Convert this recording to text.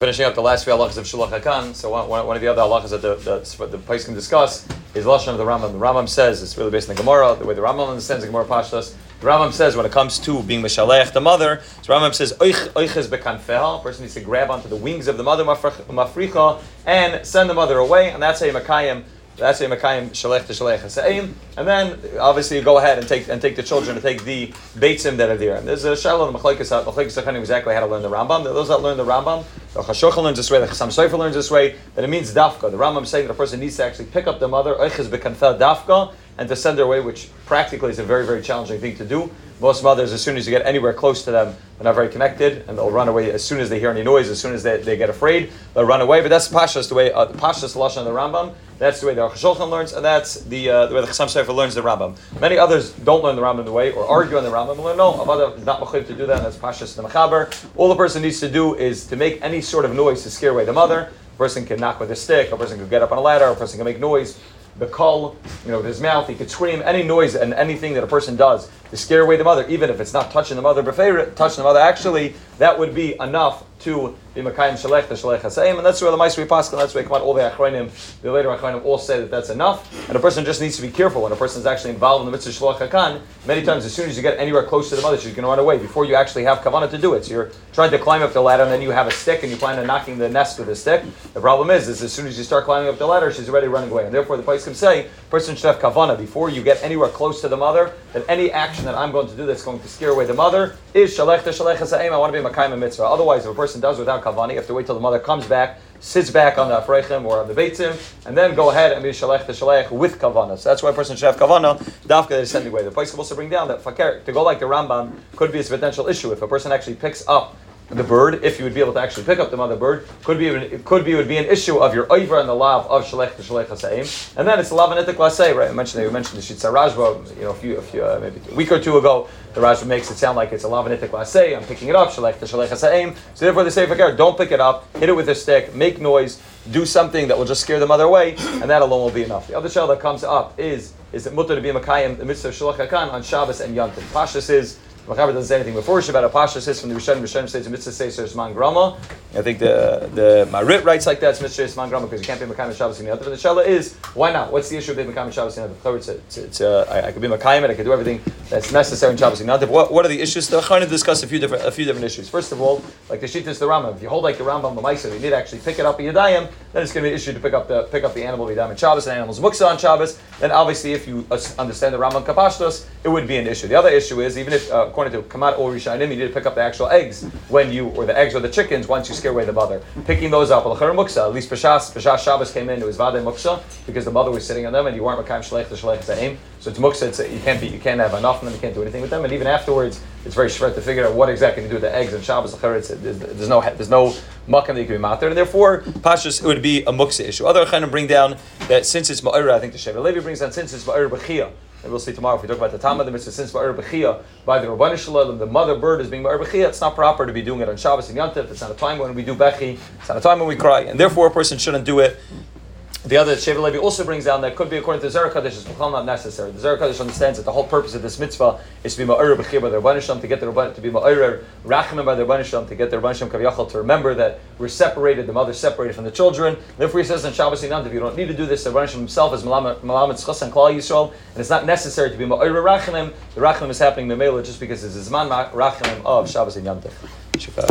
Finishing up the last few halachas of Shiluach Hakan, so one, one, of the other halachas that the, the, the place can discuss is Lashon of the Rambam. The Rambam says, it's really based on the Gemara, the way the Rambam understands the Gemara Pashtas, the Rambam says when it comes to being Mishalech, the mother, so Rambam says, Oich is bekanfeha, a person needs to grab onto the wings of the mother, mafricha, and send the mother away, and that's you Makayim that's a Makayim Shalech to Shalech. And then obviously you go ahead and take and take the children and take the Beitzim that are there. And there's a Shalom Machlekes Machlekes exactly how to learn the Rambam. Those that learn the Rambam, the Chashokha learns this way, the Chassam Sofer learns this way, that it means dafka. The Rambam is saying that a person needs to actually pick up the mother, bekanfel dafka, and to send her away, which practically is a very, very challenging thing to do. Most mothers, as soon as you get anywhere close to them, they're not very connected, and they'll run away as soon as they hear any noise, as soon as they, they get afraid, they'll run away. But that's Pashas, the way, uh, Pashas Lashon the Rambam. That's the way the Aruch learns, and that's the, uh, the way the Chassam Sofer learns the Rambam. Many others don't learn the Rambam the way, or argue on the Rambam, and learn, no, Avada is not Machiv to do that, and that's Pashas the Mechaber. All the person needs to do is to make any sort of noise to scare away the mother. A person can knock with a stick, a person can get up on a ladder, a person can make noise the call, you know, with his mouth, he could scream any noise and anything that a person does to scare away the mother, even if it's not touching the mother, but touching the mother, actually, that would be enough to be Makayim Shalech, the Shalech Hasaim, and that's where the Maisri Pascal, that's where come out all the Achronim, the later Achronim all say that that's enough, and a person just needs to be careful when a person is actually involved in the mitzvah Shalach Hakan, many times as soon as you get anywhere close to the mother, she's going to run away before you actually have kavanah to do it. So you're trying to climb up the ladder, and then you have a stick, and you plan on knocking the nest with a stick. The problem is, is as soon as you start climbing up the ladder, she's already running away, and therefore the place can say, person should have kavanah before you get anywhere close to the mother, that any action that I'm going to do that's going to scare away the mother is Shalech to Shalech Hasaim, I want to be Makayim mitzvah. Otherwise, if a person does without kavanah, you have to wait till the mother comes back, sits back on the afrechim or on the beitzim, and then go ahead and be shalech to shalech with kavanah. So that's why a person should have kavanah. Dafka is sending away. The place will also bring down that fakir to go like the Rambam could be a potential issue if a person actually picks up the bird, if you would be able to actually pick up the mother bird, could be even it could be would be an issue of your over and the lav of shalech to shalech hasaim, and then it's lav and etik right? I mentioned you mentioned the shitza rajba, you know, a few, a few uh, maybe a week or two ago. The Rajba makes it sound like it's a lav and etik I'm picking it up shalech to shalech hasaim. So therefore, they say for care, don't pick it up, hit it with a stick, make noise, do something that will just scare the mother away, and that alone will be enough. The other shell that comes up is is it mutter to be makayim the mitzvah shalach hakan on Shabbos and Yom Pashas is Machaber doesn't say anything before Shabbat. Pasha says from the Rishonim, Rishonim says mitzvah says there's man grama. I think the the Marit writes like that. It's says man grama because you can't be Makayim Shabbos in the other. But the Shella is why not? What's the issue of being Makayim Shabbos in the other? It's, it's, it's uh, I, I, could be Makayim I could do everything that's necessary in Shabbos in the What what are the issues? Trying to discuss a few different a few different issues. First of all, like the Shittas the Rambam. If you hold like the Rambam the Maisa, you need to actually pick it up in Yadayim. Then it's going to be an issue to pick up the pick up the animal Yadayim in Shabbos and animals muksa on Shabbos. Then obviously, if you understand the Rambam Kapashtos, it would be an issue. The other issue is even if uh, according to Kamat or Rishonim, you need to pick up the actual eggs when you, or the eggs or the chickens once you scare away the mother. Picking those up, at least Pashas, Pashas Shabbos came in, it was Vade Muksa, because the mother was sitting on them and you weren't Makam Shalech, the Shalech Za'im. So it's Muksa, it's, you can't be, you can't have enough of them, you can't do anything with them, and even afterwards, it's very shred to figure out what exactly to do with the eggs and Shabbos. There's, there's no, there's no makam that you can be matter, and therefore, Pashas, it would be a Muksa issue. Other Chanim bring down that since it's Ma'ira, I think the Shevet HaLevi brings down, since it's Ma'ira Bechiyah, and we'll see tomorrow if we talk about the Tama, the mitzvah since Bechia by the Rabbanu Shalom, the mother bird is being Ma'ir Bechia, it's not proper to be doing it on Shabbos and Yantif. It's not a time when we do Bechi, it's not a time when we cry, and therefore a person shouldn't do it the other Shevet HaLevi also brings down that could be according to the Zohar HaKadosh, it's not necessary. The Zohar HaKadosh understands that the whole purpose of this mitzvah is to be ma'ir b'chir by the Rabbanisham, to get the Rabban, to be ma'ir rachamim by the Rabbanisham, to get the Rabbanisham kaviyachal, to remember that we're separated, the mother separated from the children. Therefore he says in Shabbos Inant, if you don't need to do this, the Rabbanisham himself is malamet chas and klal Yisrael, and it's not necessary to be ma'ir rachamim. The rachamim is happening in the memela just because it's zman rachamim of Shabbos Inant.